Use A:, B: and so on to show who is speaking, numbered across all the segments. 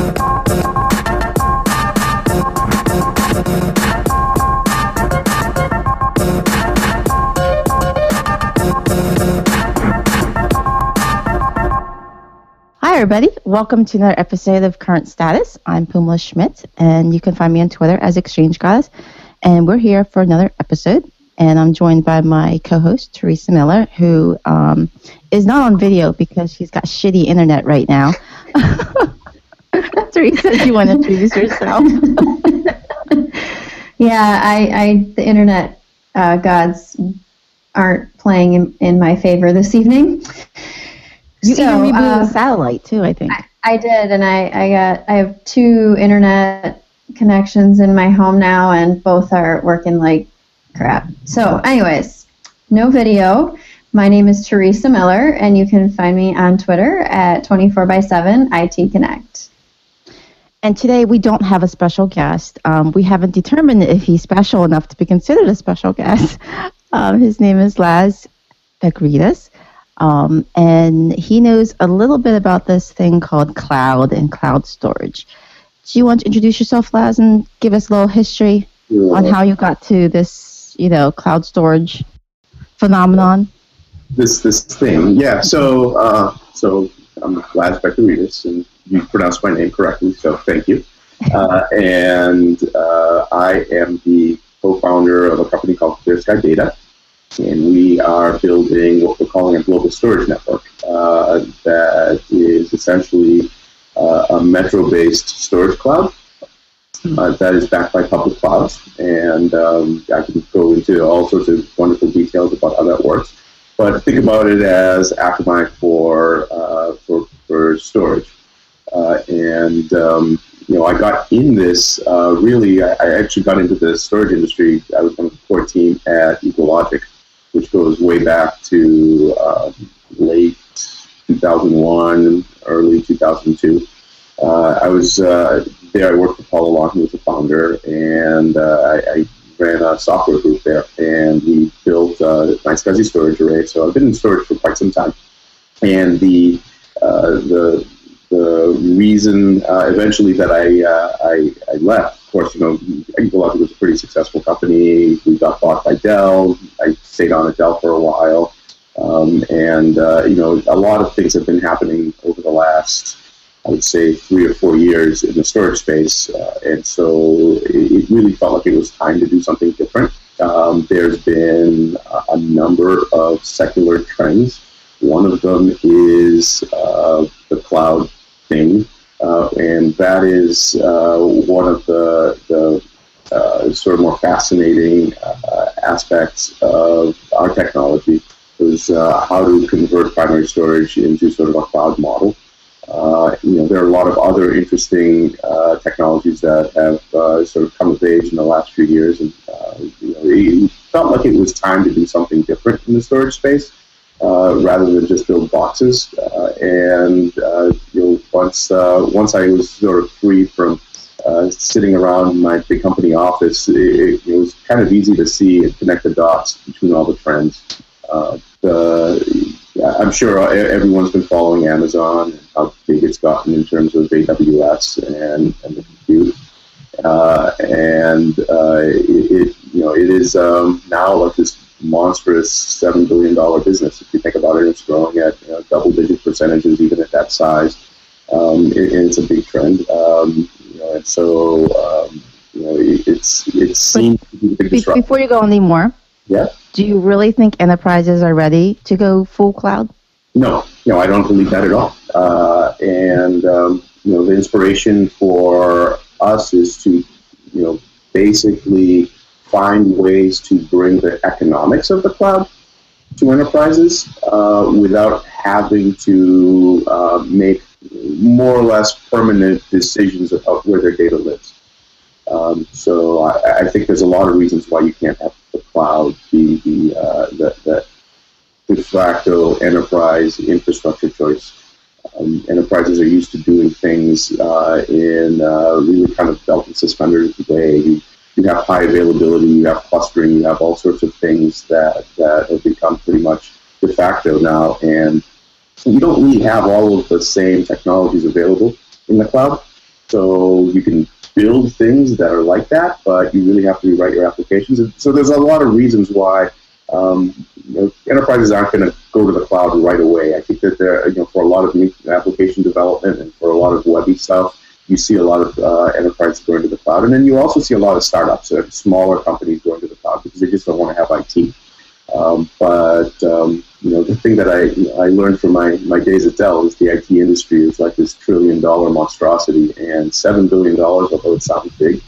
A: Hi, everybody. Welcome to another episode of Current Status. I'm Phoummala Schmitt, and you can find me on Twitter as Exchange Goddess. And we're here for another episode. And I'm joined by my co host, Theresa Miller, who um, is not on video because she's got shitty internet right now. Theresa, do you want to introduce yourself?
B: yeah, I, I the internet uh, gods aren't playing in, in my favor this evening.
A: You so, even rebooted uh, the satellite too, I think.
B: I, I, did, and I, I got I have two internet connections in my home now, and both are working like crap. So, anyways, no video. My name is Theresa Miller, and you can find me on Twitter at 24 by 7 IT Connect.
A: And today we don't have a special guest. Um, we haven't determined if he's special enough to be considered a special guest. Um, his name is Laz Vekiarides. Um, and he knows a little bit about this thing called cloud and cloud storage. Do you want to introduce yourself, Laz, and give us a little history yeah. on how you got to this, you know, cloud storage phenomenon?
C: This this thing, yeah. So uh, so I'm Laz Vekiarides, and you pronounced my name correctly, so thank you. Uh, and uh, I am the co-founder of a company called ClearSky Data and we are building what we're calling a global storage network uh, that is essentially uh, a metro-based storage cloud uh, that is backed by public clouds. And um, I can go into all sorts of wonderful details about how that works. But think about it as Akamai for uh, for, for storage. Uh, and um, you know, I got in this uh, really. I, actually got into the storage industry. I was on the core team at EqualLogic, which goes way back to uh, late 2001, early 2002. Uh, I was uh, there. I worked for Paula Long, who was the founder, and uh, I, I, ran a software group there, and we built uh, iSCSI storage array. So I've been in storage for quite some time, and the the the reason uh, eventually that I, uh, I, I left, of course, you know, EqualLogic was a pretty successful company. We got bought by Dell. I stayed on at Dell for a while, um, and uh, you know, a lot of things have been happening over the last, I would say, three or four years in the storage space, uh, and so it, it, really felt like it was time to do something different. Um, there's been a, a number of secular trends. One of them is uh, the cloud thing, uh, and that is uh, one of the, the uh, sort of more fascinating uh, aspects of our technology is uh, how to convert primary storage into sort of a cloud model. Uh, you know, there are a lot of other interesting technologies that have sort of come of age in the last few years, and you know, it felt like it was time to do something different in the storage space. Uh, rather than just build boxes. Uh, and uh, you know, once once I was sort of free from sitting around my big company office, it, it, was kind of easy to see and connect the dots between all the trends. the, I'm sure everyone's been following Amazon and how big it's gotten in terms of AWS and, and the compute. Uh, and uh, it, it, you know it is um, now like this monstrous seven billion dollar business. If you think about it, it's growing at you know, double digit percentages even at that size. Um, it, it's a big trend, um, you know, and so um, you know it, it's it seems to be.
A: Before you go any more,
C: yeah,
A: do you really think enterprises are ready to go full cloud?
C: No, no, I don't believe that at all. Uh, and um, you know, the inspiration for us is to you know basically find ways to bring the economics of the cloud to enterprises uh, without having to uh, make more or less permanent decisions about where their data lives. Um, so I, I, think there's a lot of reasons why you can't have the cloud be the, uh, the, the de facto enterprise infrastructure choice. Um, enterprises are used to doing things uh, in uh, really kind of belt and suspenders way. You have high availability, you have clustering, you have all sorts of things that, that have become pretty much de facto now. And you don't really have all of the same technologies available in the cloud. So you can build things that are like that, but you really have to rewrite your applications. And so there's a lot of reasons why um, you know, enterprises aren't going to go to the cloud right away. I think that there, you know, for a lot of new application development and for a lot of webby stuff, you see a lot of uh, enterprises going to the cloud, and then you also see a lot of startups, or smaller companies going to the cloud because they just don't want to have IT. Um, but um, you know, the thing that I I learned from my, my days at Dell is the IT industry is like this trillion dollar monstrosity, and seven billion dollars, although it sounds big,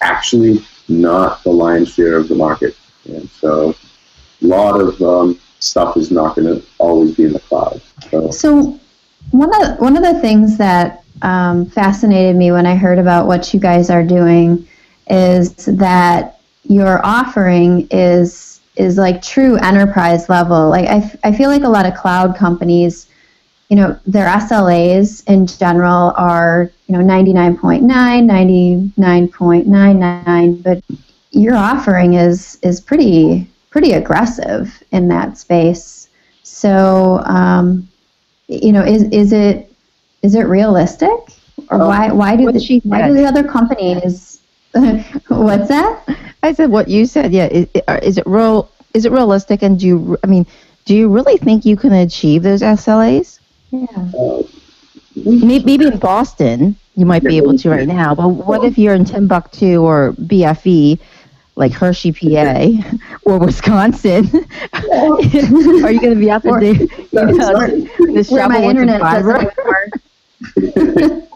C: actually not the lion's share of the market. And so, a lot of um, stuff is not going to always be in the cloud.
B: So, so one of one of the things that um, fascinated me when I heard about what you guys are doing is that your offering is is like true enterprise level. Like I, f- I feel like a lot of cloud companies, you know, their SLAs in general are you know 99.9, 99.99, but your offering is is pretty pretty aggressive in that space. So um, you know, is is it is it realistic, or um, why why do the, why do the other companies? what's that?
A: I said what you said. Yeah, is, is it real? Is it realistic? And do you? I mean, do you really think you can achieve those SLAs?
B: Yeah. Uh,
A: maybe in Boston you might be able to right now, but what if you're in Timbuktu or BFE? like Hershey, PA, or Wisconsin, are you going to be out there, you know, the shovel internet fiber?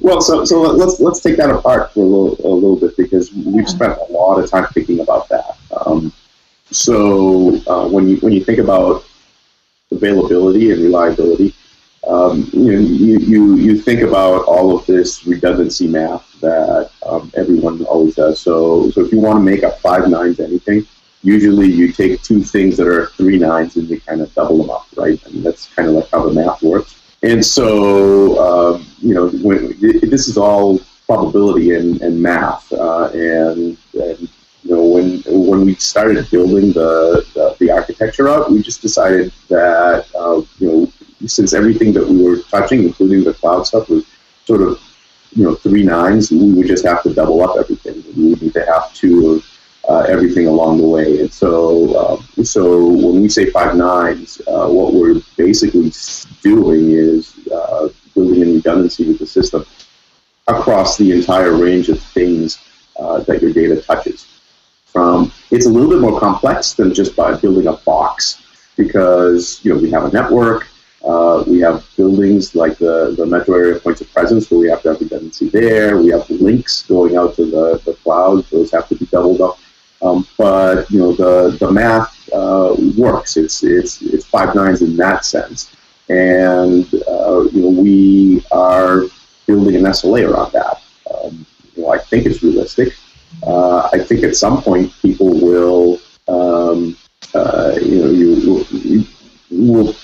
C: well, so so let's let's take that apart for a little a little bit because we've spent a lot of time thinking about that. Um, so uh, when you when you think about availability and reliability, um, you, know, you, you you think about all of this redundancy math that um, everyone always does. So so if you want to make up five nines anything, usually you take two things that are three nines and you kind of double them up, right? I mean that's kind of like how the math works. And so, um, you know, when, this is all probability and, and math. Uh, and, and, you know, when, when we started building the, the, the architecture up, we just decided that, uh, you know, since everything that we were touching, including the cloud stuff, was sort of, you know, three nines, we would just have to double up everything. We would need to have two uh, everything along the way. And so, uh, so when we say five nines, uh, what we're basically doing is uh, building in redundancy with the system across the entire range of things uh, that your data touches. From it's a little bit more complex than just by building a box because you know we have a network. Uh, we have buildings like the, the metro area points of presence where we have to have redundancy there. We have links going out to the, the cloud. Those have to be doubled up. Um, but you know the the math uh, works. It's it's it's five nines in that sense, and uh, you know we are building an SLA around that. Um, you know, I think it's realistic. Uh, I think at some point people will um, uh, you know you will, you will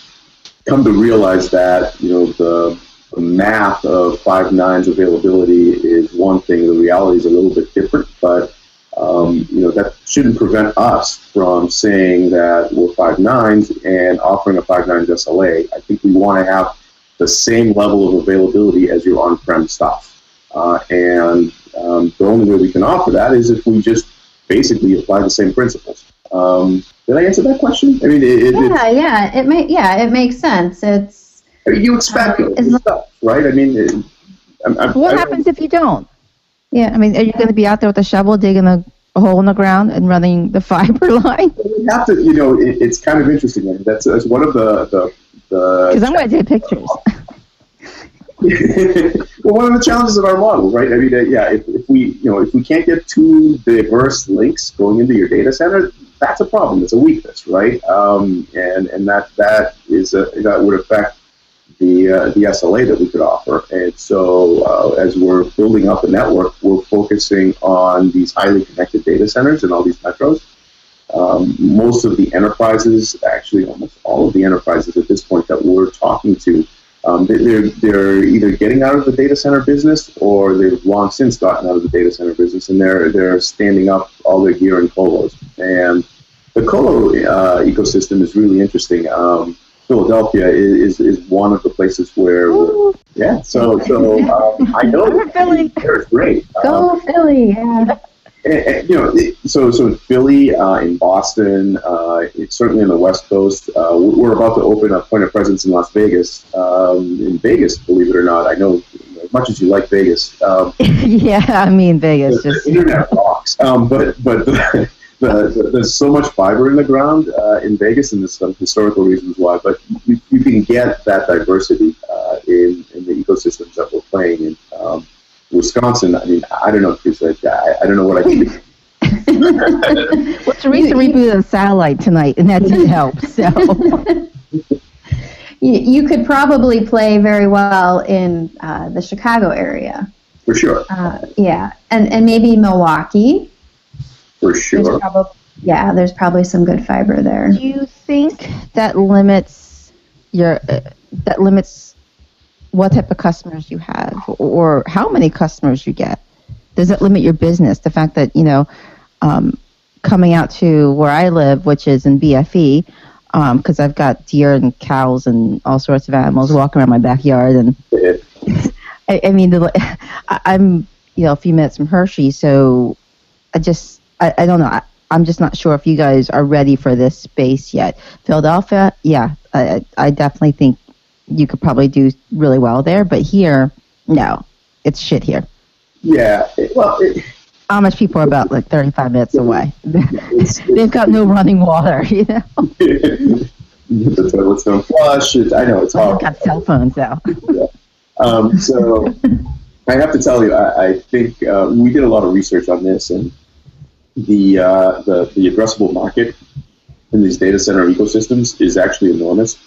C: come to realize that you know the the math of five nines availability is one thing. The reality is a little bit different, but um, you know, that shouldn't prevent us from saying that we're five nines and offering a five nines SLA. I think we want to have the same level of availability as your on-prem stuff. Uh, and um, the only way we can offer that is if we just basically apply the same principles. Um, did I answer that question? I mean,
B: it, yeah, it, yeah, it may, yeah, it makes sense. It's
C: I mean, you expect uh, stuff, right? I mean, it,
A: I'm, I'm, what happens if you don't? Yeah, I mean, are you going to be out there with a shovel digging a, a, hole in the ground and running the fiber line?
C: We have to, you know, it, it's kind of interesting. I mean, that's, that's one of the the
A: because I'm going to take pictures.
C: well, one of the challenges of our model, right? I mean, uh, yeah, if, if we, you know, if we can't get two diverse links going into your data center, that's a problem. It's a weakness, right? Um, and and that that is a, that would affect the uh, the SLA that we could offer. And so, uh, as we're building up the network, we're focusing on these highly connected data centers and all these metros. Um, most of the enterprises, actually, almost all of the enterprises at this point that we're talking to, um, they're they're either getting out of the data center business or they've long since gotten out of the data center business, and they're they're standing up all their gear in colos. And the colo uh, ecosystem is really interesting. Um, Philadelphia is, is one of the places where, yeah. So so um, I know
A: Philly.
C: It's great.
B: Go
C: Um,
B: Philly! Yeah.
C: and- and, you know, so so in Philly, uh, in Boston, uh, it's certainly on the West Coast. Uh, we- we're about to open a point of presence in Las Vegas. Um, in Vegas, believe it or not, I know as much as you like Vegas, um,
A: yeah, I mean Vegas.
C: the,
A: Just
C: the internet rocks. Um, but but there's so much fiber in the ground uh, in Vegas, and there's some historical reasons why. But you, you can get that diversity uh, in in the ecosystems that we're playing in. Um, Wisconsin, I mean, I don't know, Chris. I, I don't know what I can.
A: well, Theresa rebooted the satellite tonight, and that didn't help. So
B: You, you could probably play very well in uh, the Chicago area.
C: For sure,
B: Uh, yeah, and and maybe Milwaukee.
C: For
B: There's
C: sure.
B: probably yeah, there's probably some good fiber there.
A: do you think that limits your uh, that limits what type of customers you have, or how many customers you get? Does it limit your business? The fact that you know, um, coming out to where I live, which is in BFE, because I've got deer and cows and all sorts of animals walking around my backyard, and
C: It-
A: I, I mean, the, I, I'm you know a few minutes from Hershey, so I just I, I don't know. I, I'm just not sure if you guys are ready for this space yet. Philadelphia, yeah, I, I definitely think you could probably do really well there, but here, no, it's shit here.
C: yeah. well, it,
A: Amish people are about like 35 minutes away.
C: it's,
A: They've got no running water, you know.
C: the toilets don't flush. It, I know it's hard.
A: got cell phones though.
C: Um, so I have to tell you, I, I think uh, we did a lot of research on this, and the, uh, the the addressable market in these data center ecosystems is actually enormous.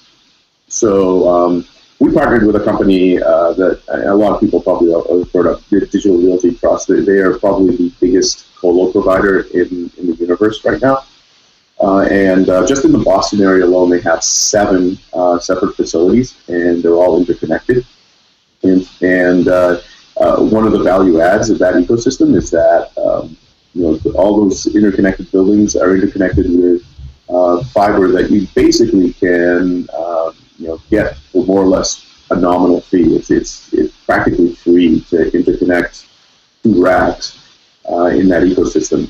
C: So um, we partnered with a company uh, that a lot of people probably have heard of, Digital Realty Trust. They, are probably the biggest colo provider in, in the universe right now. Uh, and uh, just in the Boston area alone, they have seven uh, separate facilities, and they're all interconnected. And, and uh, uh, one of the value adds of that ecosystem is that um, you know all those interconnected buildings are interconnected with uh, fiber that you basically can uh, you know get for more or less a nominal fee. It's it's, it's practically free to interconnect two racks uh, in that ecosystem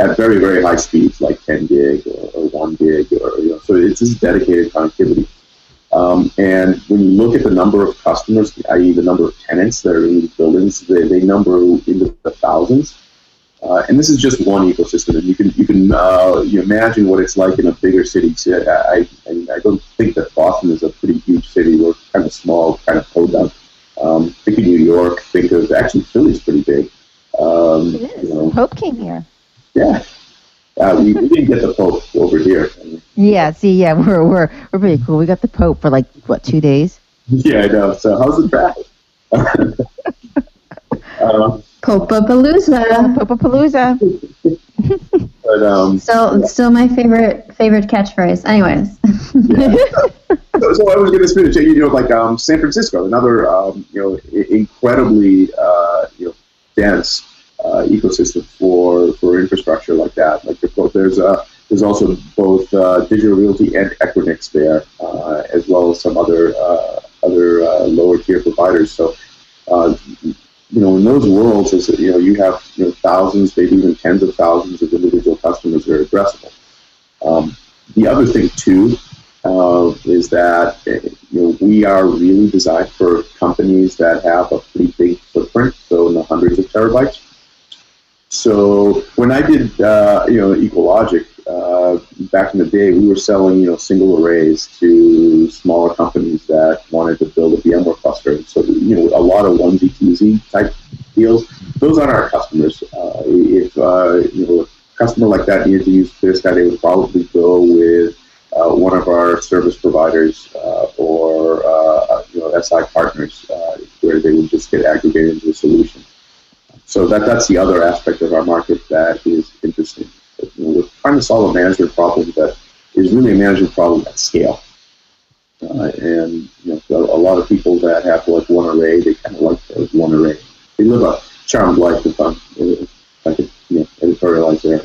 C: at very very high speeds, like 10 gig or, or 1 gig, or you know, so it's just dedicated connectivity. Um, and when you look at the number of customers, i.e., the number of tenants that are in these buildings, they, they number into the thousands. Uh, and this is just one ecosystem, and you can you can uh, you imagine what it's like in a bigger city. I, I I don't think that Boston is a pretty huge city. We're kind of small, kind of podunk. Um, think of New York. Think of actually Philly's pretty big. Um,
A: It
C: you know.
A: Pope came here.
C: yeah. Uh, we, we didn't get the Pope over here.
A: Yeah, see, yeah, we're we're we're pretty cool. We got the Pope for like what two days.
C: Yeah, I know. So how's the traffic? um,
B: Popapalooza.
A: Popapalooza.
C: but um,
B: Still, still my favorite favorite catchphrase. Anyways,
C: so, so I was going to spin it to you, you know, like um, San Francisco, another um, you know i- incredibly uh, you know dense uh, ecosystem for for infrastructure like that. Like the- there's uh, there's also both uh, Digital Realty and Equinix there, uh, as well as some other uh, other uh, lower tier providers. So. You know, in those worlds, is that, you know, you have you know thousands, maybe even tens of thousands of individual customers that are addressable. Um, the other thing too uh, is that you know we are really designed for companies that have a pretty big footprint, so in the hundreds of terabytes. So when I did uh, you know EqualLogic uh, back in the day, we were selling you know single arrays to smaller companies that wanted to build a VMware cluster. So you know a lot of onesie twosie type deals. Those aren't our customers. Uh, if uh, you know a customer like that needed to use ClearSky, they would probably go with uh, one of our service providers uh, or uh, you know SI partners, uh, where they would just get aggregated into a solution. So that that's the other aspect of our market that is interesting. We're trying to solve a management problem that is really a management problem at scale. Uh, and you know, a lot of people that have like one array, they kind of like those one array. They live a charmed life if I'm if I could you know, editorialize there.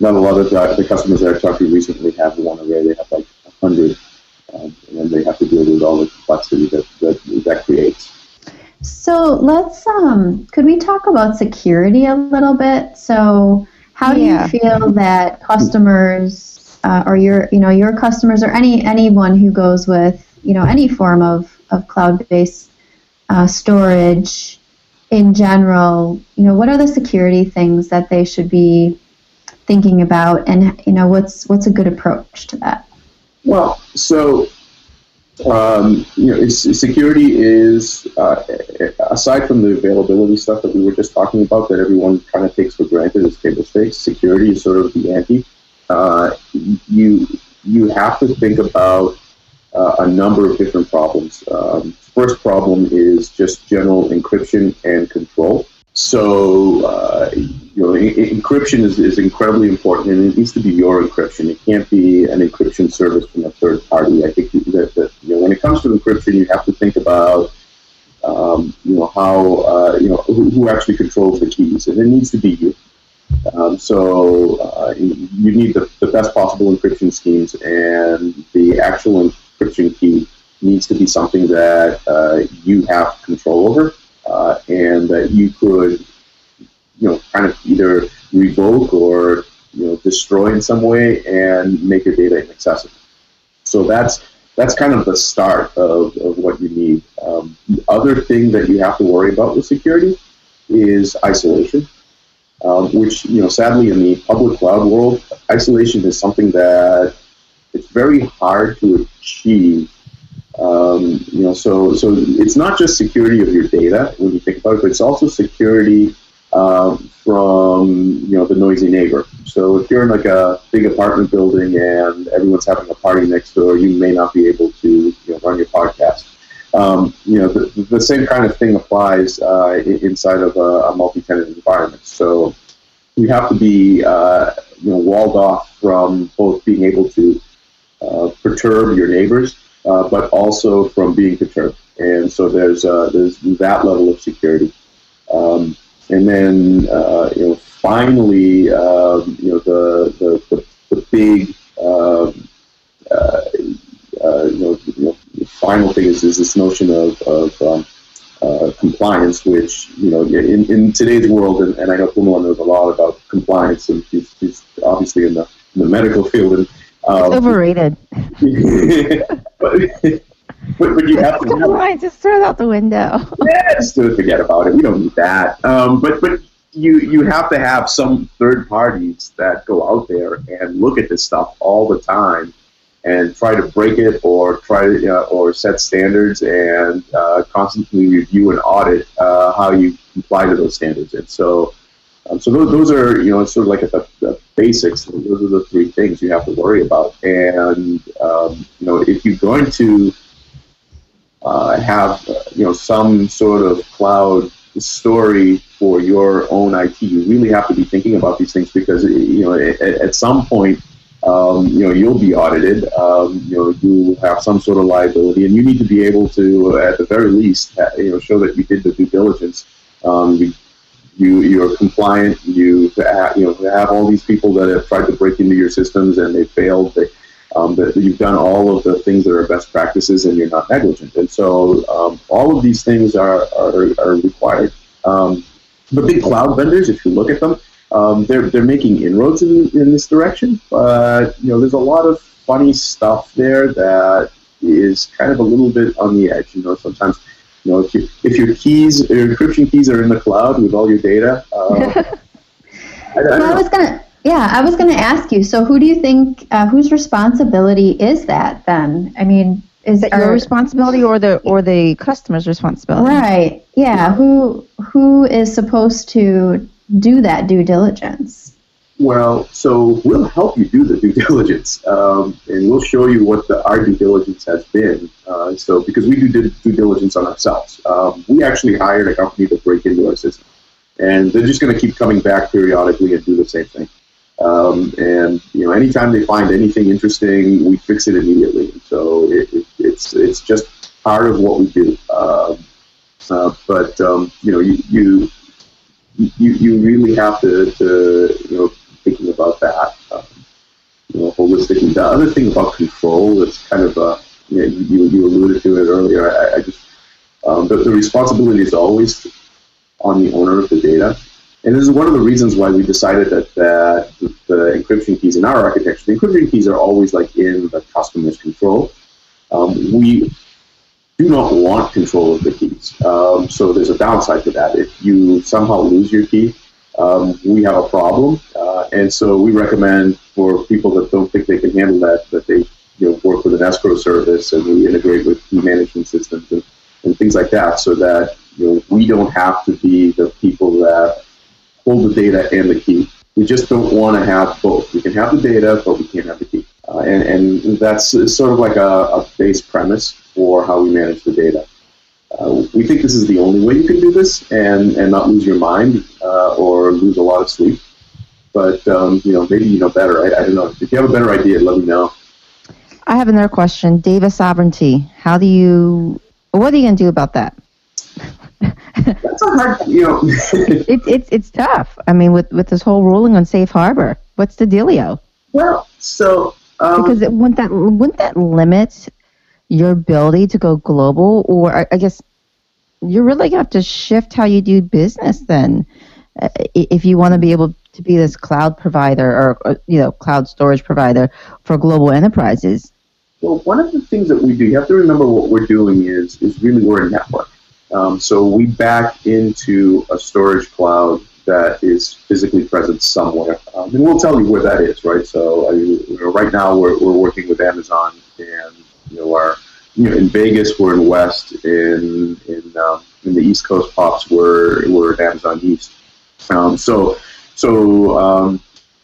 C: Not a lot of the, the customers that I've talked to recently have one array. They have like a hundred um, and they have to deal with all the complexity that that, that creates.
B: So let's um, could we talk about security a little bit? So how do you feel that customers uh, or your you know your customers or any anyone who goes with you know any form of of cloud based uh, storage in general, you know what are the security things that they should be thinking about, and you know what's what's a good approach to that?
C: Well, so um, you know, security is uh, aside from the availability stuff that we were just talking about that everyone kind of takes for granted as table stakes. Security is sort of the ante. Uh, you you have to think about uh, a number of different problems. Um, first problem is just general encryption and control. So, uh, you know, encryption is, is incredibly important, and it needs to be your encryption. It can't be an encryption service from a third party. I think that, that you know, when it comes to encryption, you have to think about, um, you know, how, uh, you know, who, who actually controls the keys, and it needs to be you. Um, so uh, you need the, the best possible encryption schemes, and the actual encryption key needs to be something that uh, you have control over uh, and that you could, you know, kind of either revoke or you know destroy in some way and make your data inaccessible. So that's that's kind of the start of, of what you need. Um, the other thing that you have to worry about with security is isolation, um, which you know sadly in the public cloud world, isolation is something that it's very hard to achieve um, you know, so so it's not just security of your data when you think about it, but it's also security um, from you know the noisy neighbor. So if you're in like a big apartment building and everyone's having a party next door, you may not be able to you know, run your podcast. Um, you know, the, the same kind of thing applies uh, inside of a, a multi-tenant environment. So you have to be uh, you know walled off from both being able to uh, perturb your neighbors uh, but also from being perturbed. And so there's uh, there's that level of security. Um, and then uh, you know finally um, you know the the, the, the big um, uh, uh, you, know, you know the final thing is, is this notion of, of um, uh, compliance, which you know in, in today's world, and, and I know Phoummala knows a lot about compliance, and he's, she's obviously in the, in the medical field, and um,
A: It's overrated.
C: but, but, but you have to have
A: Compliance, just throw it out the window.
C: yeah, just forget about it. We don't need that. Um, but but you you have to have some third parties that go out there and look at this stuff all the time and try to break it or try to uh, or set standards and uh, constantly review and audit uh, how you comply to those standards. And so. Um, so those, those are, you know, it's sort of like at the, the basics. Those are the three things you have to worry about. And, um, you know, if you're going to uh, have uh, you know some sort of cloud story for your own IT. You really have to be thinking about these things because you know at, at some point um, you know you'll be audited. Um, you know you have some sort of liability, and you need to be able to at the very least you know show that you did the due diligence. Um, you, you you're compliant. You ha- you know have all these people that have tried to break into your systems and they failed. They, um, that you've done all of the things that are best practices and you're not negligent. And so um, all of these things are, are, are required. Um, the big cloud vendors, if you look at them, um, they're, they're making inroads in, in this direction. But, you know, there's a lot of funny stuff there that is kind of a little bit on the edge. You know, sometimes, you know, if, you, if your keys, your encryption keys are in the cloud with all your data, uh, I, I
B: Well, I
C: know.
B: was gonna, yeah, I was gonna ask you. So, who do you think, uh, whose responsibility is that then? I mean, is
A: Is that your responsibility or the or the customer's responsibility?
B: right? Yeah, who who is supposed to do that due diligence?
C: Well, so we'll help you do the due diligence, um, and we'll show you what the, our due diligence has been. Uh, so, because we do due diligence on ourselves, um, we actually hired a company to break into our system, and they're just going to keep coming back periodically and do the same thing. Um, and you know, anytime they find anything interesting, we fix it immediately. So it, it, it's it's just part of what we do. Um, uh, but um, you know, you, you you you really have to, to you know thinking about that um, you know holistically. The other thing about control that's kind of a you, know, you, you alluded to it earlier. I, I just um, the, the responsibility is always on the owner of the data. And this is one of the reasons why we decided that, that the, the encryption keys in our architecture, the encryption keys are always like in the customer's control. Um, we do not want control of the keys. Um, so there's a downside to that. If you somehow lose your key, um, we have a problem. Uh, and so we recommend for people that don't think they can handle that, that they you know, work with an escrow service and we integrate with key management systems and, and things like that so that you know, we don't have to be the people that hold the data and the key. We just don't want to have both. We can have the data, but we can't have the key. Uh, and, and that's sort of like a, a, base premise for how we manage the data. Uh, we think this is the only way you can do this and, and not lose your mind uh, or lose a lot of sleep. But um, you know, maybe you know better. I, I don't know. If you have a better idea, let me know.
A: I have another question. Data sovereignty. How do you? What are you going to do about that?
C: That's a hard, you know.
A: it's it's it's tough. I mean, with with this whole ruling on safe harbor, what's the dealio?
C: Well, so um,
A: because it, wouldn't that wouldn't that limit your ability to go global, or I, guess you're really gonna have to shift how you do business then, uh, if you want to be able to be this cloud provider or, or you know cloud storage provider for global enterprises.
C: Well, one of the things that we do, you have to remember what we're doing is is really we're a network. Um, so we back into a storage cloud that is physically present somewhere, um, and we'll tell you where that is, right? So I you know, right now we're, we're working with Amazon, and you you know, in Vegas we're in West, in in um, in the East Coast pops we're we're Amazon East. Um, so so um,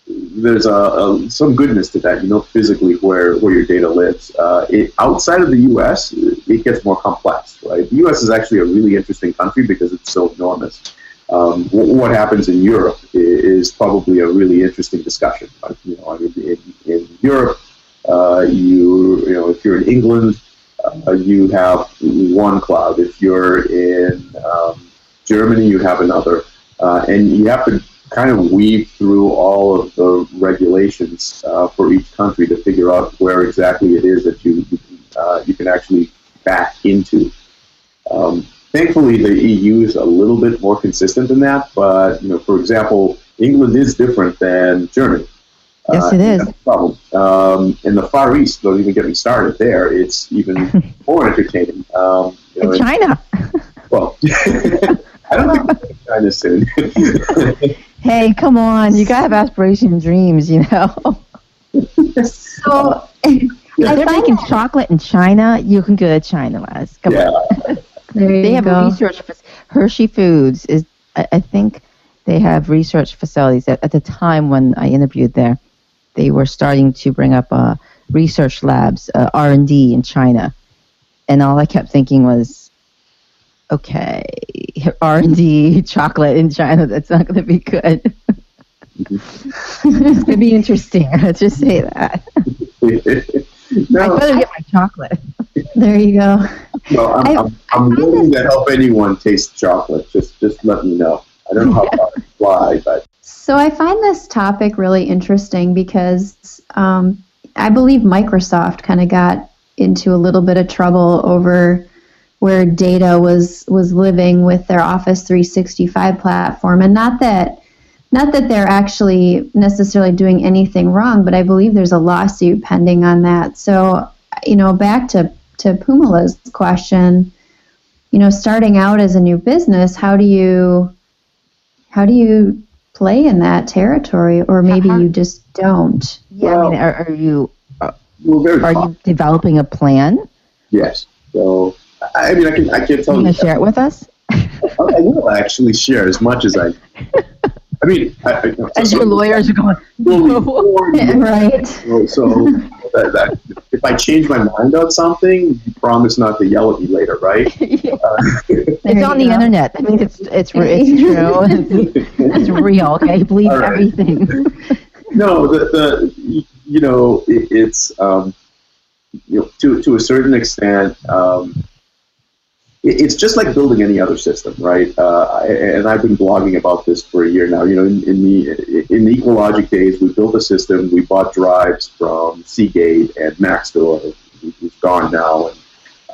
C: there's a, a, some goodness to that, you know, physically where, where your data lives. Uh, it, outside of the U.S., it gets more complex, right? The U.S. is actually a really interesting country because it's so enormous. Um, what, what, happens in Europe is probably a really interesting discussion. Right? You know, in, in Europe, uh, you you know, if you're in England, uh, you have one cloud. If you're in um, Germany, you have another, uh, and you have to kind of weave through all of the regulations uh, for each country to figure out where exactly it is that you you can, uh, you can actually back into. Um, thankfully, the EU is a little bit more consistent than that, but you know, for example, England is different than Germany.
A: Yes, it is.
C: Problem. Um, in the Far East, don't even get me started there. It's even more entertaining. Um,
A: you know, in China.
C: well, I don't think China soon.
A: hey, come on. You got to have aspirations dreams, you know. so, if they're making chocolate in China, you can go to China, Les. Come yeah. on. they have go. research. Hershey Foods is, I, I, think, they have research facilities. At, at the time when I interviewed there, they were starting to bring up uh, research labs, uh, R and D in China, and all I kept thinking was, okay, R and D chocolate in China. That's not going to be good. it's going to be interesting. Let's just say that. no, I better get my chocolate.
B: There you go.
C: Well, I'm, I, I'm, I'm willing to help anyone taste chocolate. Just just let me know. I don't know how far I fly, but.
B: So I find this topic really interesting because um, I believe Microsoft kind of got into a little bit of trouble over where data was was living with their Office 365 platform, and not that not that they're actually necessarily doing anything wrong, but I believe there's a lawsuit pending on that. So, you know, back to to Phoummala's question, you know, starting out as a new business, how do you how do you play in that territory, or maybe you just don't?
A: Yeah, well, I mean, are, are you uh, are, are you developing a plan?
C: Yes. So I mean, I can I can't tell
A: you. Want to share it with us?
C: I will actually share as much as I. I mean, I, I,
A: as so, your lawyers are going,
B: right?
C: So, so that, that, if I change my mind on something, you promise not to yell at me later, right?
A: yeah. uh, it's on the go. internet. I mean, it's it's it's true. it's, it's real. Okay, believe right. everything.
C: no, the the you know it, it's um, you know to to a certain extent. Um, it's just like building any other system, right? Uh, and I've been blogging about this for a year now. You know, in, in the in the EqualLogic days, we built a system. We bought drives from Seagate and Maxtor, who's gone now, and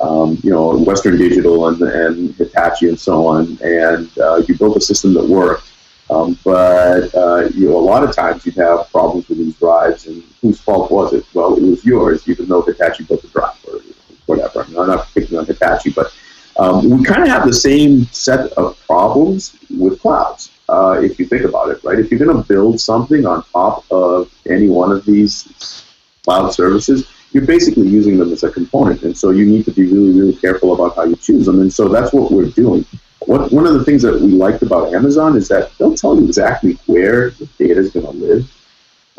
C: um, you know Western Digital and and Hitachi and so on, and uh, you built a system that worked. Um, but uh, you know, a lot of times you'd have problems with these drives, and whose fault was it? Well, it was yours, even though Hitachi built the drive or whatever. I'm not picking on Hitachi, but um, we kind of have the same set of problems with clouds, uh, if you think about it, right? If you're going to build something on top of any one of these cloud services, you're basically using them as a component, and so you need to be really, really careful about how you choose them. And so that's what we're doing. What, one of the things that we liked about Amazon is that they'll tell you exactly where the data is going to live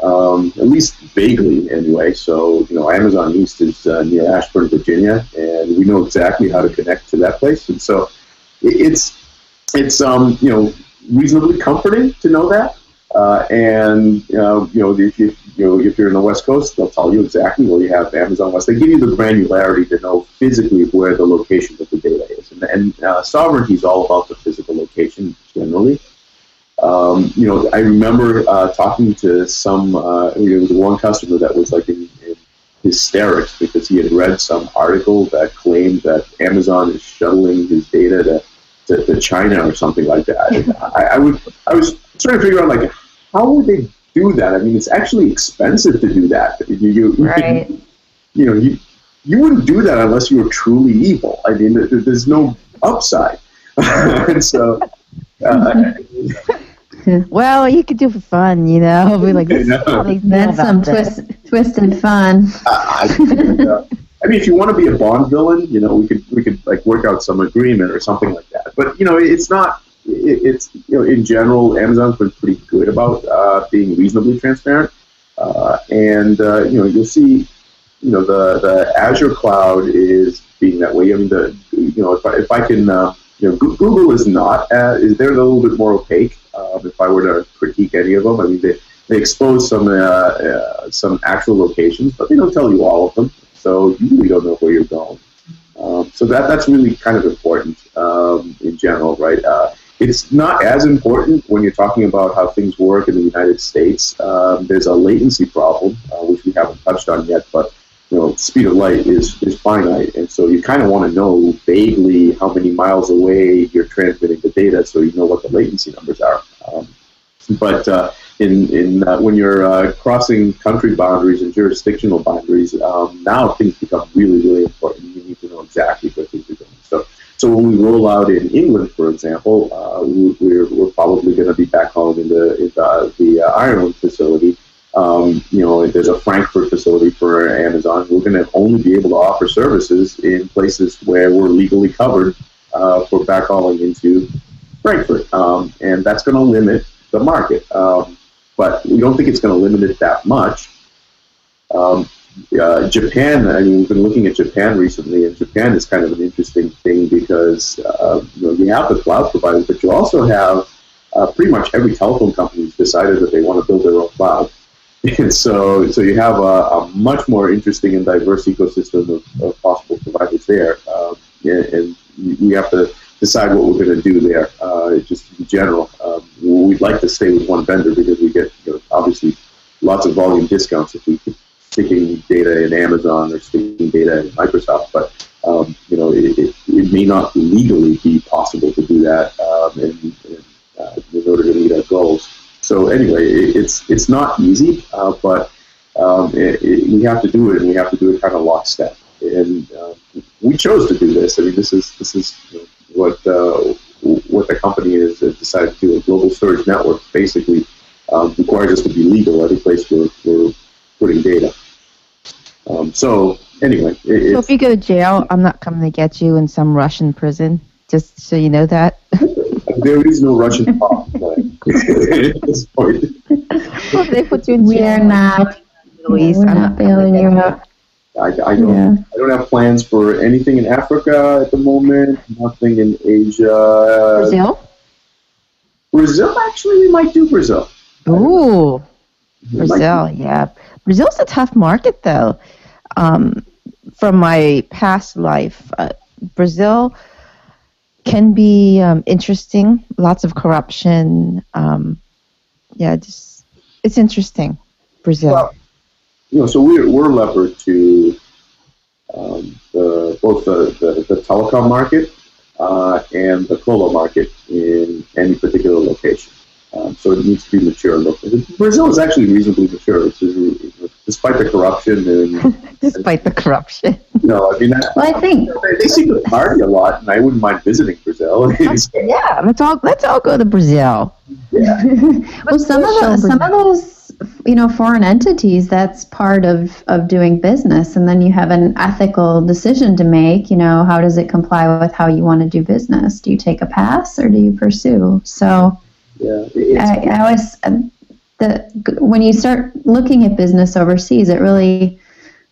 C: um, at least vaguely anyway. So, you know, Amazon East is uh, near Ashburn, Virginia, and we know exactly how to connect to that place. And so it's, it's um, you know, reasonably comforting to know that. Uh, and, uh, you know, if, you, you know, if you're in the West Coast, they'll tell you exactly where you have Amazon West. They give you the granularity to know physically where the location of the data is. And, and uh, sovereignty is all about the physical location generally. Um, you know, I remember uh, talking to some, uh, you know, there was one customer that was like in, in, hysterics because he had read some article that claimed that Amazon is shuttling his data to, to, to China or something like that. I, I, would, I was trying to figure out like, how would they do that? I mean, it's actually expensive to do that. You, you,
B: right.
C: you, you know, you, you wouldn't do that unless you were truly evil. I mean, there's no upside. and so, uh,
A: well, you could do for fun, you know. Be like,
B: that's some twist, twist and fun.
C: I, uh, I mean, if you want to be a Bond villain, you know, we could we could like work out some agreement or something like that. But you know, it's not. It, it's you know, in general, Amazon's been pretty good about uh, being reasonably transparent, uh, and uh, you know, you'll see, you know, the the Azure cloud is being that way. I mean, the you know, if I, if I can. You know, Google is not. Uh, they're a little bit more opaque. Um, if I were to critique any of them, I mean, they, they expose some uh, uh, some actual locations, but they don't tell you all of them. So you really don't know where you're going. Um, so that that's really kind of important um, in general, right? Uh, it's not as important when you're talking about how things work in the United States. Um, there's a latency problem, uh, which we haven't touched on yet, but you know, speed of light is, is finite, and so you kind of want to know vaguely how many miles away you're transmitting the data, so you know what the latency numbers are. Um, but uh, in in uh, when you're uh, crossing country boundaries and jurisdictional boundaries, um, now things become really really important. You need to know exactly where things are going. So so when we roll out in England, for example, uh, we, are we're, we're probably going to be backhauling in the in the, the uh, Ireland facility um, you know, there's a Frankfurt facility for Amazon. We're going to only be able to offer services in places where we're legally covered uh, for backhauling into Frankfurt, um, and that's going to limit the market. Um, but we don't think it's going to limit it that much. Um, uh, Japan, I mean, we've been looking at Japan recently, and Japan is kind of an interesting thing because uh, you know you have the cloud providers, but you also have uh, pretty much every telephone company has decided that they want to build their own cloud. And so, so you have a, a, much more interesting and diverse ecosystem of, of possible providers there, um, and, and, we have to decide what we're going to do there. Uh, just in general, um, we'd like to stay with one vendor because we get you know, obviously lots of volume discounts if we keep sticking data in Amazon or sticking data in Microsoft. But um, you know, it, it, it, may not legally be possible to do that um, uh, in order to meet our goals. So anyway, it, it's it's not easy, uh, but um, it, it, we have to do it, and we have to do it kind of lockstep. And uh, we chose to do this. I mean, this is this is what uh, what the company has decided to do. A global storage network basically um, requires us to be legal every place we're, we're putting data. Um, so anyway,
A: it, so if you go to jail, I'm not coming to get you in some Russian prison. Just so you know that.
C: there is no Russian pop at this point.
A: Well, they put you in
B: We are not.
A: Louise,
B: we're not bailing you out.
C: I, I don't.
B: Yeah.
C: I don't have plans for anything in Africa at the moment. Nothing in Asia.
A: Brazil.
C: Brazil, actually, we might do Brazil.
A: Ooh, Brazil. Yeah, Brazil's a tough market, though. Um, from my past life, uh, Brazil can be um, interesting. Lots of corruption. Um, yeah, just it's interesting. Brazil.
C: Well, you know, so we're we're levered to um, the, both the, the, the telecom market uh, and the colo market in any particular location. Um, so it needs to be mature. Brazil is actually reasonably mature, despite the corruption and
A: despite the corruption.
C: No, I mean, that,
B: well, I think
C: they, they, seem to party a lot, and I wouldn't mind visiting Brazil.
A: yeah, let's all let's all go to Brazil.
C: Yeah.
B: well, some of the, some of those you know foreign entities that's part of of doing business, and then you have an ethical decision to make. You know, how does it comply with how you want to do business? Do you take a pass or do you pursue? So
C: yeah,
B: I, I always um, the when you start looking at business overseas, it really,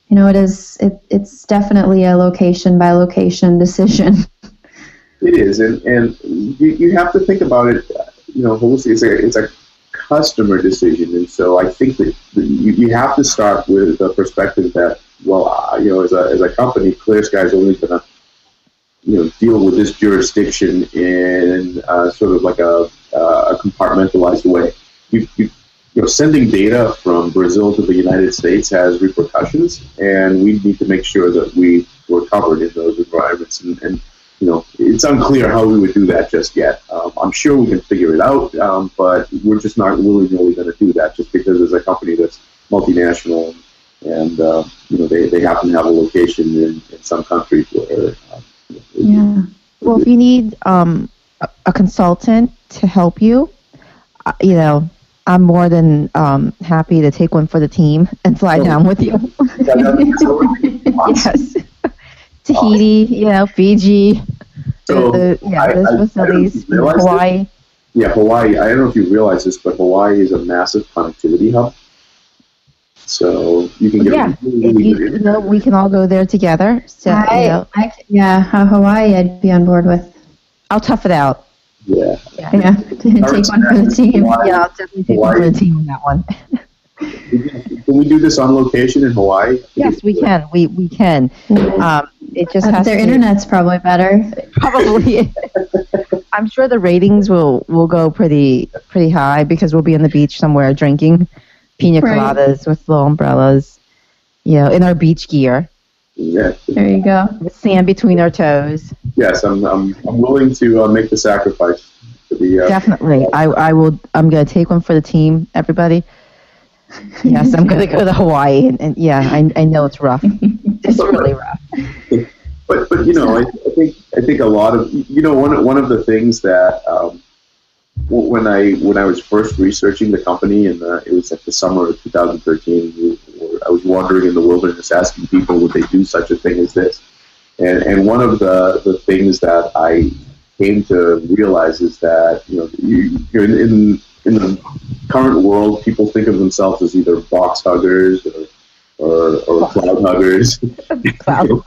B: you know, it is it, it's definitely a location by location decision.
C: It is, and and you, you have to think about it. You know, holistically, it's a it's a customer decision, and so I think that you, you have to start with the perspective that well, you know, as a as a company, ClearSky is only going to you know deal with this jurisdiction in uh, sort of like a uh, a compartmentalized way. You, you, you know, sending data from Brazil to the United States has repercussions, and we need to make sure that we were covered in those environments. And, and you know, it's unclear how we would do that just yet. Um, I'm sure we can figure it out, um, but we're just not really, really going to do that just because there's a company that's multinational and uh, you know they, they happen to have a location in, in some countries where. Uh,
B: yeah.
A: Well, if you need um, a, a consultant to help you, uh, you know, I'm more than um, happy to take one for the team and fly down with you. yes. Tahiti, you know, Fiji,
C: So,
A: the, yeah,
C: I-
A: those
C: I- I don't know if
A: facilities,
C: you this.
A: Hawaii.
C: Yeah, Hawaii. I don't know if you realize this, but Hawaii is a massive connectivity hub. So you can get
A: Yeah,
C: really,
A: you, you know, we can all go there together. So, you know,
B: I, yeah, how Hawaii I'd be on board with.
A: I'll tough it out.
C: Yeah.
B: Yeah, take one for the team.
C: Hawaii.
A: Yeah, I'll definitely take one for the team on that one.
C: Can we do this on location in Hawaii?
A: Yes, we can. We we can. Um, it just
B: Uh,
A: has
B: their
A: to
B: internet's probably better.
A: probably. I'm sure the ratings will will go pretty pretty high because we'll be on the beach somewhere drinking pina
B: Right.
A: coladas with little umbrellas, you know, in our beach gear,
C: Yeah.
B: There you go.
A: with sand between our toes.
C: Yes, I'm, I'm, I'm willing to uh, make the sacrifice to be. Uh,
A: Definitely, I I will. I'm gonna take one for the team. Everybody. Yes, I'm gonna go to Hawaii, and, and yeah, I I know it's rough. It's really rough.
C: but but you know, I, I think I think a lot of you know one one of the things that um, w- when I when I was first researching the company and it was like the summer of 2013, I was wandering in the wilderness asking people would they do such a thing as this, and and one of the the things that I came to realize is that you know you, you're in, in in the current world, people think of themselves as either box huggers or or, or cloud huggers.
A: Cloud.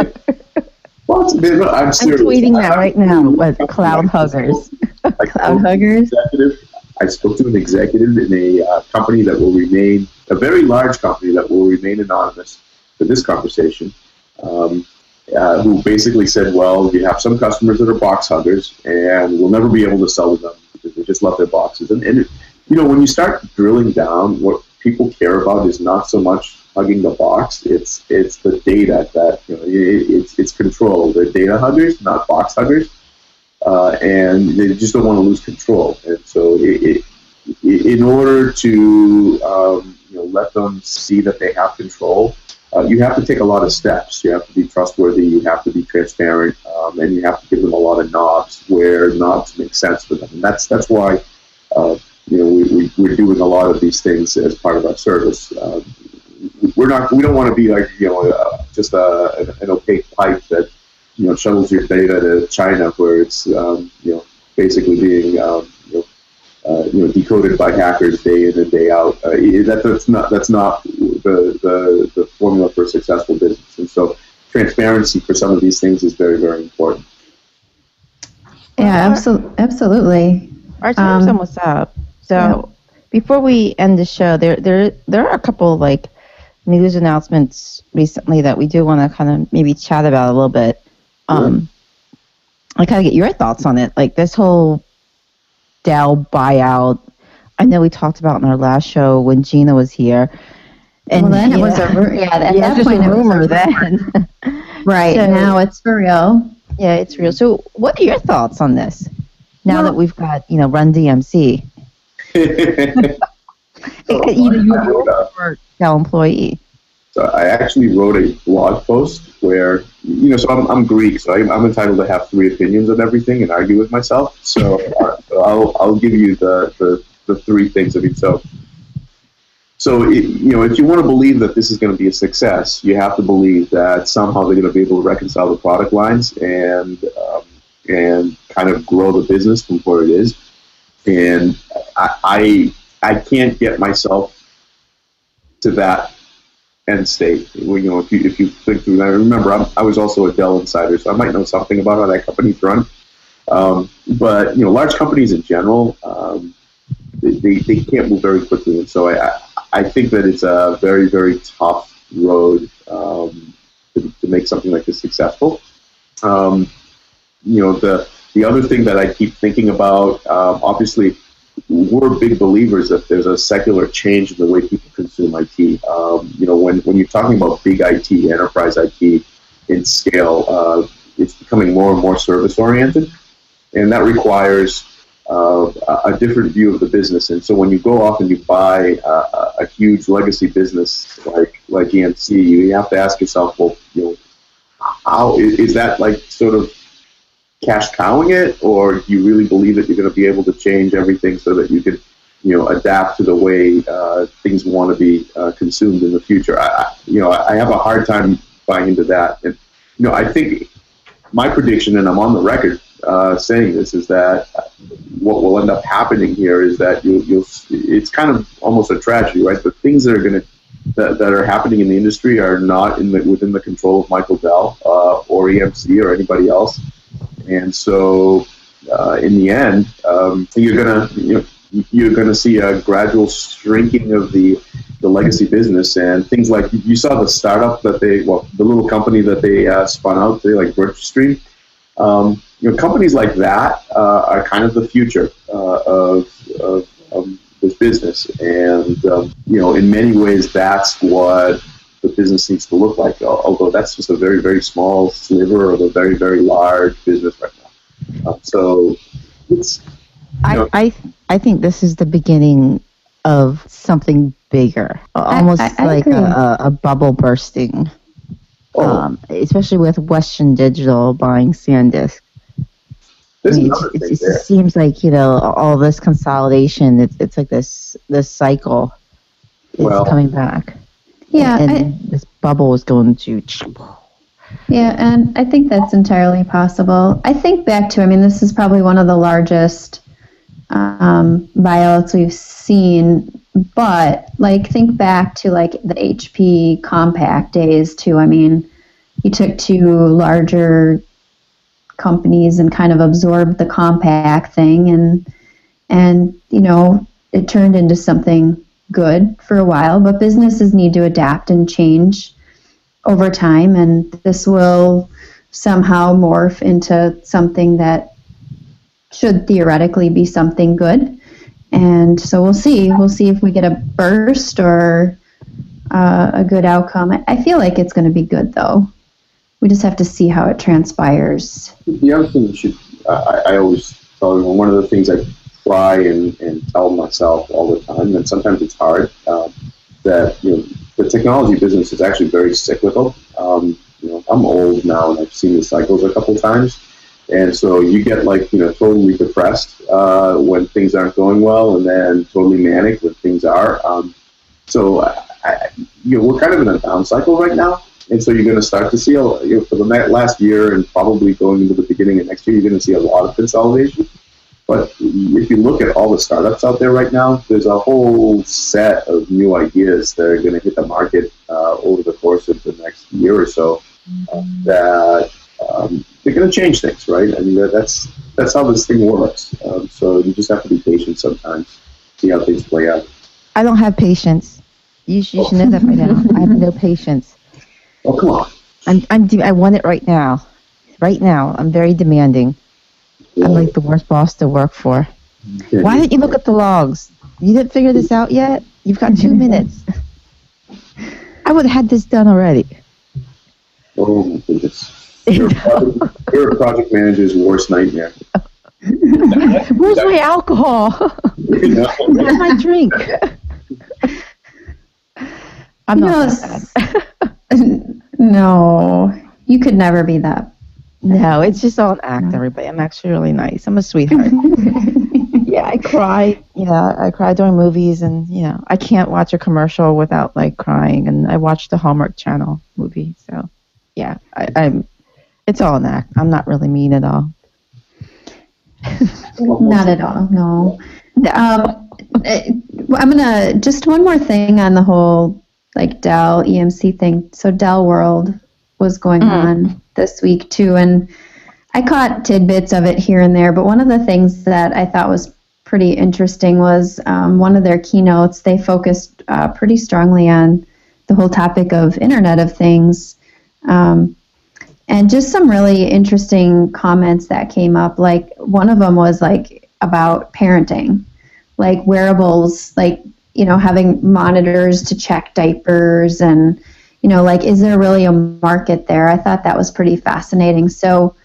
C: I'm
A: I'm
C: serious.
A: tweeting that right now. With cloud huggers.
C: I
B: Cloud
C: spoke to an
B: huggers.
C: executive. I spoke to an executive in a uh, company that will remain a very large company that will remain anonymous for this conversation. Um, uh, who basically said, "Well, we have some customers that are box huggers, and we'll never be able to sell to them because they just love their boxes." And, and you know, when you start drilling down, what people care about is not so much hugging the box; it's it's the data that you know, it, it's it's control. They're data huggers, not box huggers uh, and they just don't want to lose control. And so, it, it, in order to um, you know let them see that they have control, uh, you have to take a lot of steps. You have to be trustworthy. You have to be transparent, um, and you have to give them a lot of knobs where knobs make sense for them. And that's that's why. Uh, you know, we, we, we're doing a lot of these things as part of our service. Um, we're not. We don't want to be like you know uh, just a, an, an opaque pipe that you know shuttles your data to China, where it's um, you know basically being um, you know uh, you know decoded by hackers day in and day out. Uh, that, that's not that's not the, the the formula for a successful business. And so transparency for some of these things is very very important.
B: Yeah, absolutely. Absolutely.
A: Our time's
B: Um,
A: almost up. So before we end the show, there there there are a couple like news announcements recently that we do want to kind of maybe chat about a little bit. Um, I kind of get your thoughts on it, like this whole Dell buyout. I know we talked about in our last show when Gina was here.
B: well, then it was a ru- yeah. At
A: yeah,
B: that point,
A: a
B: it was
A: rumor then.
B: Right
A: So-
B: now, it's for real.
A: Yeah, it's real. So, what are your thoughts on this? Now
B: Well-
A: that we've got, you know, Run DMC,
C: So,
A: you know,
C: I wrote a-
A: you're Dell employee.
C: So I actually wrote a blog post where, you know, so I'm, I'm Greek, so I'm, I'm entitled to have three opinions on everything and argue with myself. So, uh, I'll, I'll give you the, the, the three things of each. So, so it, you know, if you want to believe that this is going to be a success, you have to believe that somehow they're going to be able to reconcile the product lines and um, and kind of grow the business from where it is. And I, I I can't get myself to that end state. You know, if you if you think through that, remember I'm, I was also a Dell insider, so I might know something about how that company's run. Um, but you know, large companies in general, um, they, they, can't move very quickly, and so I I- I think that it's a very very tough road um, to, to make something like this successful. Um, you know, the the other thing that I keep thinking about, um, obviously, we're big believers that there's a secular change in the way people consume IT. Um, you know, when, when you're talking about big IT, enterprise IT in scale, uh, it's becoming more and more service oriented, and that requires uh, a different view of the business. And so when you go off and you buy a, a, a huge legacy business like like EMC, you have to ask yourself, well, you know, how is, is that like sort of cash cowing it, or do you really believe that you're going to be able to change everything so that you can, you know, adapt to the way uh, things want to be uh, consumed in the future? I, you know, I have a hard time buying into that, and you know, I think my prediction, and I'm on the record uh, saying this, is that what will end up happening here is that you, you'll. It's kind of almost a tragedy, right? The things that are going to that, that are happening in the industry are not in the, within the control of Michael Dell uh, or EMC or anybody else. And so, uh, in the end, um, you're gonna you know, you're gonna see a gradual shrinking of the the legacy business and things like you saw the startup that they well the little company that they uh, spun out they like Virtustream. Um, you know, companies like that uh, are kind of the future uh, of, of, of this business, and um, you know, in many ways, that's what the business needs to look like. Although that's just a very, very small sliver of a very, very large business right now. Um, so it's
A: I,
C: No.
A: I, I think this is the beginning of something bigger, almost
B: I- I
A: like
B: agree.
A: a, a, a bubble bursting.
C: oh,
A: Um, especially with Western Digital buying SanDisk. I
C: there's
A: mean,
C: another
A: it's,
C: thing
A: it's,
C: there.
A: it seems like you know all this consolidation. It's, it's like this this cycle is
C: Well-
A: coming back.
B: Yeah,
A: and
B: I,
A: this bubble is going to.
B: Yeah, and I think that's entirely possible. I think back to, I mean, this is probably one of the largest um, buyouts we've seen, but like think back to like the HP Compaq days too. I mean, you took two larger companies and kind of absorbed the Compaq thing, and and you know it turned into something good for a while. But businesses need to adapt and change over time, and this will somehow morph into something that should theoretically be something good. And so we'll see. We'll see if we get a burst or uh, a good outcome. I- feel like it's going to be good, though. We just have to see how it transpires.
C: The other thing you should, I, I always tell everyone, one of the things I try and, and tell myself all the time, and sometimes it's hard, um, that you know the technology business is actually very cyclical. Um, you know, I'm old now and I've seen the cycles a couple times, and so you get like you know totally depressed uh, when things aren't going well, and then totally manic when things are. Um, so I, you know we're kind of in a down cycle right now, and so you're going to start to see a, you know, for the last year and probably going into the beginning of next year, you're going to see a lot of consolidation. But if you look at all the startups out there right now, there's a whole set of new ideas that are going to hit the market uh, over the course of the next year or so uh, that um, they're going to change things, right? I mean, that's that's how this thing works. Um, so you just have to be patient sometimes, see how things play out.
A: I don't have patience. You, sh- you should know that by now. I have no patience.
C: Oh, come on.
A: I'm, I'm de- I want it right now. Right now. I'm very demanding. I'm like the worst boss to work for. Why didn't you look at the logs? You didn't figure this out yet? You've got two minutes. I would have had this done already.
C: Oh my goodness. You're a project, you're a project manager's worst nightmare.
A: Where's my alcohol? Where's my drink? I'm not
B: Yes.
A: that bad.
B: no, you could never be that.
A: No, it's just all an act, everybody. I'm actually really nice. I'm a sweetheart. yeah, I cry. Yeah, I cry during movies, and you know, I can't watch a commercial without like crying. And I watch the Hallmark Channel movie, so yeah, I, I'm. It's all an act. I'm not really mean at all.
B: Not at all. No. Um, eh, I'm gonna just one more thing on the whole like Dell EMC thing. So Dell World was going
A: Mm.
B: on this week too, and I caught tidbits of it here and there. But one of the things that I thought was pretty interesting was um, one of their keynotes. They focused uh, pretty strongly on the whole topic of Internet of Things. Um, and just some really interesting comments that came up. Like one of them was like about parenting, like wearables, like you know having monitors to check diapers and you know like is there really a market there? I thought that was pretty fascinating. So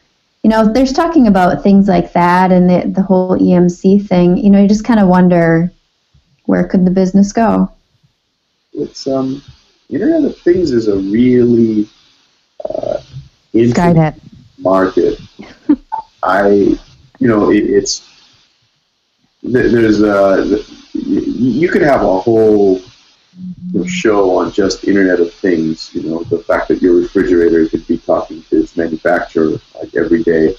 B: you know there's talking about things like that and the the whole EMC thing. You know you just kind of wonder where could the business go?
C: It's um, Internet of Things is a really uh,
A: Skynet.
C: market. I, you know, it, it's there's a you, you could have a whole show on just Internet of Things. You know, the fact that your refrigerator could be talking to its manufacturer like every day.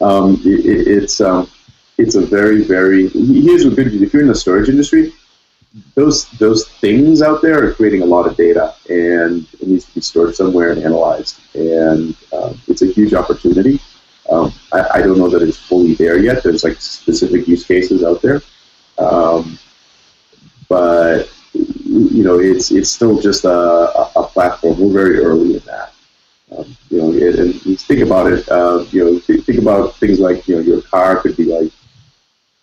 C: Um, it, it's um, it's a very very here's what good if you're in the storage industry those those things out there are creating a lot of data, and it needs to be stored somewhere and analyzed. And uh, it's a huge opportunity. Um, I, I don't know that it's fully there yet. There's like specific use cases out there, um, but you know, it's it's still just a, a, platform. We're very early in that. Um, you know, and, and think about it. Uh, you know, th- think about things like you know, your car could be like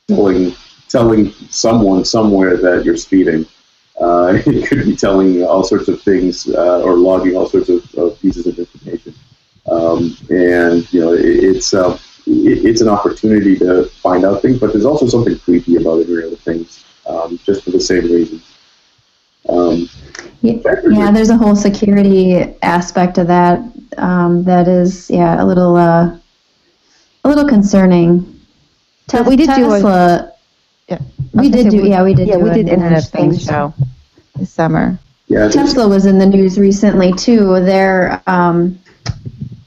C: telling telling someone somewhere that you're speeding. Uh, it could be telling all sorts of things uh, or logging all sorts of, of pieces of information. Um, and you know, it, it's uh, it, it's an opportunity to find out things, but there's also something creepy about Internet of Things, um, just for the same reasons. Um,
B: Yeah, yeah, there's a whole security aspect of that um, that is, yeah, a little, uh, a little concerning.
A: But we did do a-
B: Tesla.
A: Yeah.
B: We did do, yeah, we did.
A: Yeah,
B: do
A: we did Internet of Things
B: Things.
A: show this summer.
C: yeah,
B: Tesla was in the news recently too. They're um,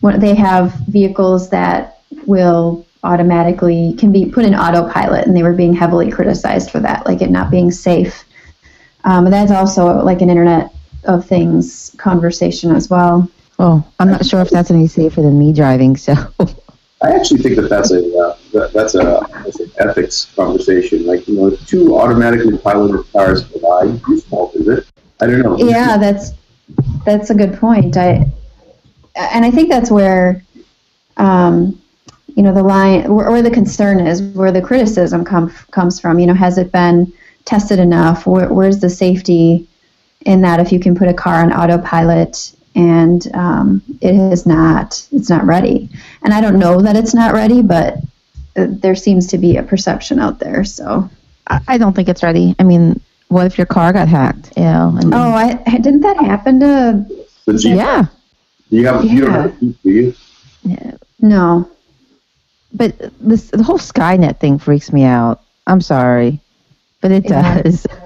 B: what they have vehicles that will automatically can be put in autopilot, and they were being heavily criticized for that, like it not being safe. Um, and that's also like an Internet of Things conversation as well.
A: Well, I'm not sure if that's any safer than me driving. So
C: I actually think that that's a uh, that, that's a that's an ethics conversation. Like you know, if two automatically piloted cars collide, whose fault is it? I don't know.
B: Yeah, that's that's a good point. I and I think that's where um, you know the line where, where the concern is, where the criticism come, comes from. You know, has it been tested enough? Where, where's the safety in that? If you can put a car on autopilot and um, it is not, it's not ready. And I don't know that it's not ready, but uh, there seems to be a perception out there. So,
A: I, I don't think it's ready. I mean, what if your car got hacked? You know? And,
B: oh, I, didn't that happen to?
C: The Jeep,
A: yeah.
C: do you have you don't
B: Yeah.
C: have a do you?
B: No.
A: But this the whole Skynet thing freaks me out. I'm sorry, but it
B: Yeah.
A: does.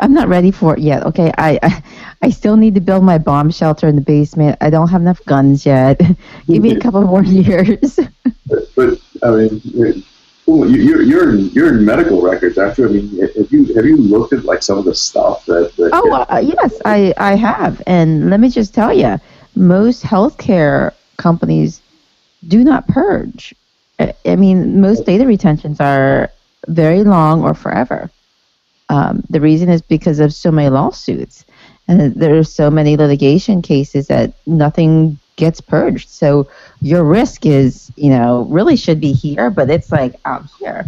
A: I'm not ready for it yet. Okay, I, I I still need to build my bomb shelter in the basement. I don't have enough guns yet. Give me a couple more years.
C: But, but I mean, you- you're you're in, you're in medical records, aren't? I mean, have you have you looked at like some of the stuff that? that
A: Oh uh, yes, I I have, and let me just tell you, most healthcare companies do not purge. I, I mean, most data retentions are very long or forever. Um, the reason is because of so many lawsuits, and there are so many litigation cases that nothing gets purged. So your risk is, you know, really should be here, but it's like out here,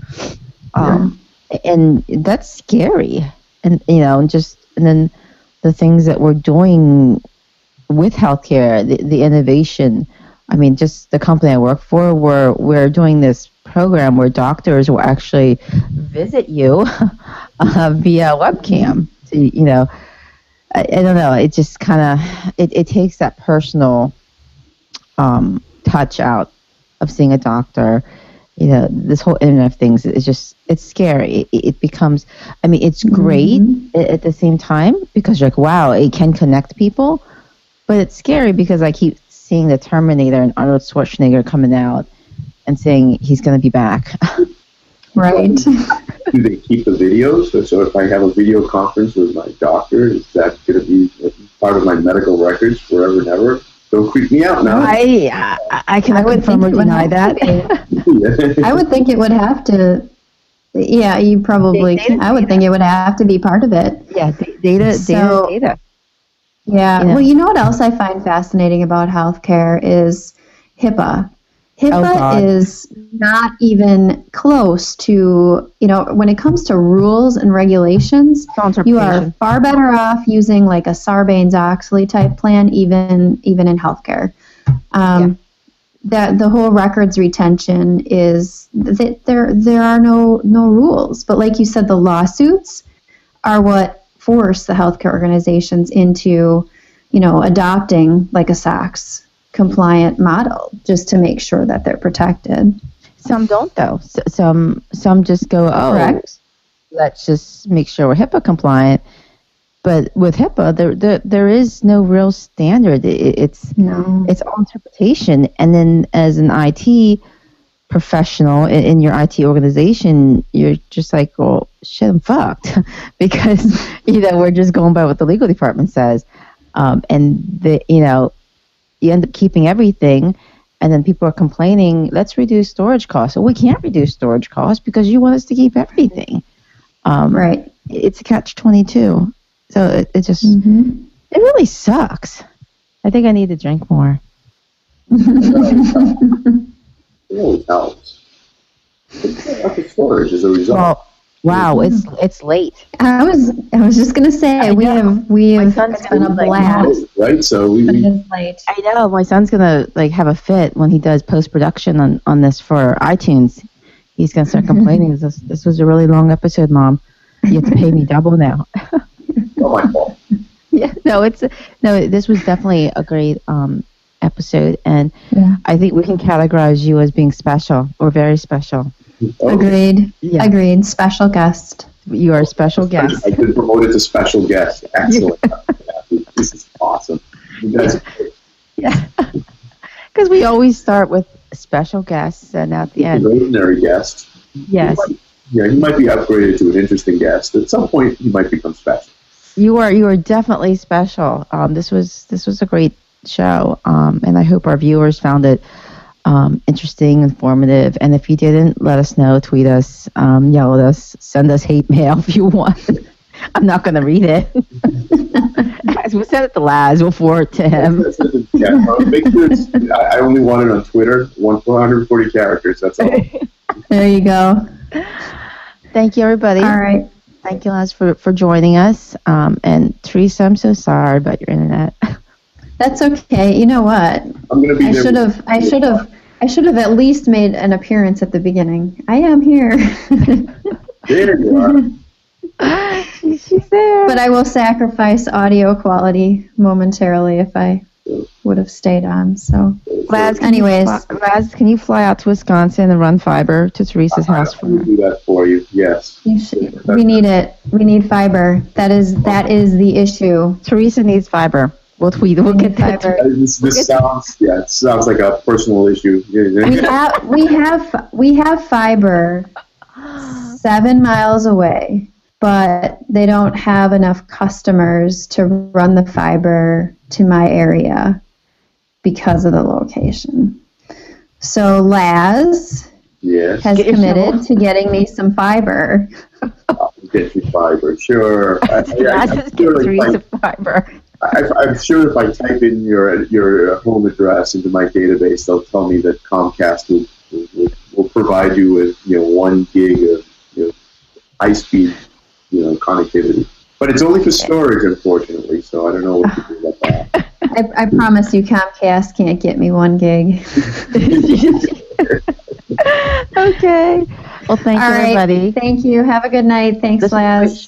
A: um, and that's scary. And you know, and just and then the things that we're doing with healthcare, the, the innovation. I mean, just the company I work for, we're we're doing this program where doctors will actually visit you uh, via webcam. To, you know, I, I don't know. It just kind of it, it takes that personal um, touch out of seeing a doctor. You know, this whole internet of things is just it's scary. It, it becomes, I mean, it's great
B: Mhm.
A: at the same time because you're like, wow, it can connect people, but it's scary because I keep seeing the Terminator and Arnold Schwarzenegger coming out and saying he's going to be back.
B: Right.
C: Do they keep the videos? So, so if I have a video conference with my doctor, is that going to be part of my medical records forever and ever? Don't creep me out now.
A: I I, I can
B: I would
A: confirm or
B: think it would
A: deny that.
B: I would think it would have to. Yeah, you probably.
A: Data-
B: I would think it would have to be part of it.
A: yeah, data,
B: So-
A: data, data.
B: Yeah.
A: Yeah.
B: Well, you know what else I find fascinating about healthcare is HIPAA.
A: Oh,
B: HIPAA is not even close to, you know, when it comes to rules and regulations, you are far better off using like a Sarbanes-Oxley type plan, even even in healthcare. Um, That the whole records retention is that there there are no no rules, but like you said, the lawsuits are what force the healthcare organizations into, you know, adopting like a SOX compliant model just to make sure that they're protected.
A: Some don't though. S- some some just go, oh,
B: Correct.
A: let's just make sure we're HIPAA compliant. But with HIPAA, there there, there is no real standard. It, it's
B: No.
A: it's all interpretation. And then as an IT professional in, in your IT organization, you're just like, well, shit, I'm fucked because you know we're just going by what the legal department says, um, and the you know you end up keeping everything. And then people are complaining, let's reduce storage costs. Well, we can't reduce storage costs because you want us to keep everything. Um,
B: Right.
A: It's a catch 22. So it, it just,
B: hmm
A: it really sucks. I think I need to drink more.
C: It always helps. Up the storage as a result.
A: Well, wow, it's it's late.
B: I was I was just gonna say
A: I
B: we
A: know.
B: have we
A: My
B: have
A: son's
B: it's been a
A: gonna like,
B: blast.
C: right? So we,
B: but
C: we
B: late.
A: I know my son's gonna like have a fit when he does post production on on this for iTunes. He's gonna start complaining. this this was a really long episode, mom. You have to pay me double now.
C: not
A: yeah, no, it's no. This was definitely a great um episode, and
B: Yeah.
A: I think we can categorize you as being special or very special.
C: Oh,
B: Agreed.
A: Yeah,
B: Agreed. Special guest.
A: you are a special guest.
C: I've been promoted to special guest. Excellent. this is awesome. You guys,
A: Yeah, because we always start with special guests, and at the
C: an
A: end,
C: ordinary guest.
A: yes,
C: Yeah, you might be upgraded to an interesting guest. At some point, you might become special.
A: you are you are definitely special. Um, this was this was a great show, um, and I hope our viewers found it um, interesting, informative. And if you didn't, let us know. Tweet us, um, yell at us, send us hate mail if you want. I'm not going to read it. As we said it to Laz, we'll forward it to him.
C: yeah, make sure it's, I I only want it on Twitter. One 440 characters. That's all.
B: There you go.
A: Thank you, everybody.
B: All right.
A: Thank you, Laz, for, for joining us. Um, and Theresa, I'm so sorry about your internet.
B: That's okay. You know what?
C: I'm gonna be
B: I
C: there.
B: should have I should have I should have at least made an appearance at the beginning. I am here.
C: There you are.
A: She's there.
B: but I will sacrifice audio quality momentarily if I would have stayed on. So
A: Laz, can
B: Anyways.
A: you fly, Laz, can you fly out to Wisconsin and run fiber to Theresa's house for
C: I'll
A: her?
C: do that for you. Yes.
B: you should, we need it. We need fiber. That is that is the issue.
A: Theresa needs fiber. We'll tweet. We'll
B: We
A: get that.
B: fiber.
C: This, this
A: Get-
C: sounds yeah, it sounds like a personal issue.
B: We have we have we have fiber seven miles away, but they don't have enough customers to run the fiber to my area because of the location. So Laz
C: Yes.
B: has
A: Get your
B: committed to getting me some fiber.
C: I'll get you fiber. Sure. I, I,
A: Laz
C: I'm,
A: is
C: sure
A: getting
C: if
A: fiber.
C: I, I, I'm sure if I type in your your home address into my database, they'll tell me that Comcast will, will, will provide you with you know one gig of you know, high speed you know connectivity. But it's only for storage, unfortunately. So I don't know what to do about that.
B: I, I promise you, Comcast can't get me one gig.
A: okay. Well, thank
B: All
A: you,
B: right.
A: everybody.
B: Thank you. Have a good night. Thanks,
A: This-
B: Laz.